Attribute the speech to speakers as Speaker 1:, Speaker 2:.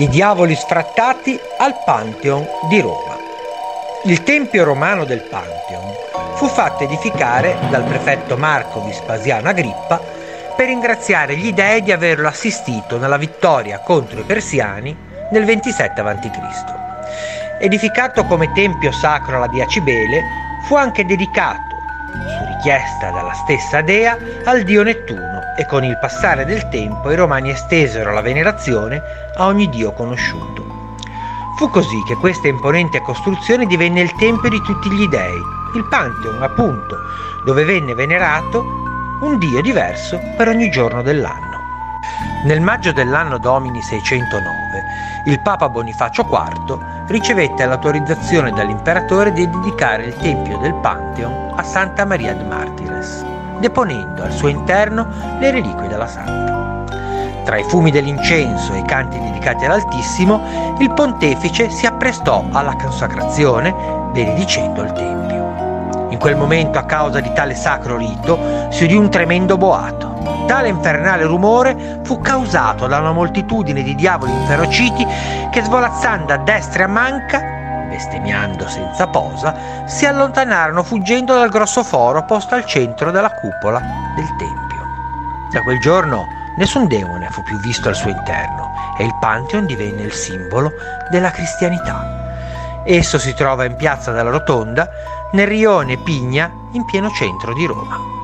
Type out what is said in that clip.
Speaker 1: I diavoli sfrattati al Pantheon di Roma. Il tempio romano del Pantheon fu fatto edificare dal prefetto Marco Vespasiano Agrippa per ringraziare gli dei di averlo assistito nella vittoria contro i persiani nel 27 a.C. Edificato come tempio sacro alla dea Cibele, fu anche dedicato, su richiesta dalla stessa dea, al dio Nettuno e con il passare del tempo i romani estesero la venerazione a ogni dio conosciuto. Fu così che questa imponente costruzione divenne il tempio di tutti gli dei, il Pantheon appunto, dove venne venerato un dio diverso per ogni giorno dell'anno. Nel maggio dell'anno Domini 609, il Papa Bonifacio IV ricevette l'autorizzazione dall'imperatore di dedicare il tempio del Pantheon a Santa Maria de Martires, deponendo al suo interno le reliquie della santa. Tra i fumi dell'incenso e i canti dedicati all'Altissimo, il pontefice si apprestò alla consacrazione, benedicendo il Tempio. In quel momento, a causa di tale sacro rito, si udì un tremendo boato. Tale infernale rumore fu causato da una moltitudine di diavoli inferociti che, svolazzando a destra e a manca, bestemmiando senza posa, si allontanarono fuggendo dal grosso foro posto al centro della cupola del Tempio. Da quel giorno Nessun demone fu più visto al suo interno e il Pantheon divenne il simbolo della cristianità. Esso si trova in piazza della Rotonda, nel rione Pigna, in pieno centro di Roma.